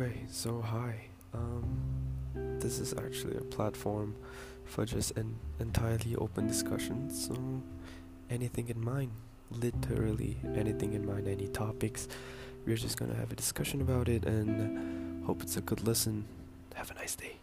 Okay, so hi. Um, this is actually a platform for just an entirely open discussion. So, anything in mind, literally anything in mind, any topics, we're just gonna have a discussion about it and hope it's a good listen. Have a nice day.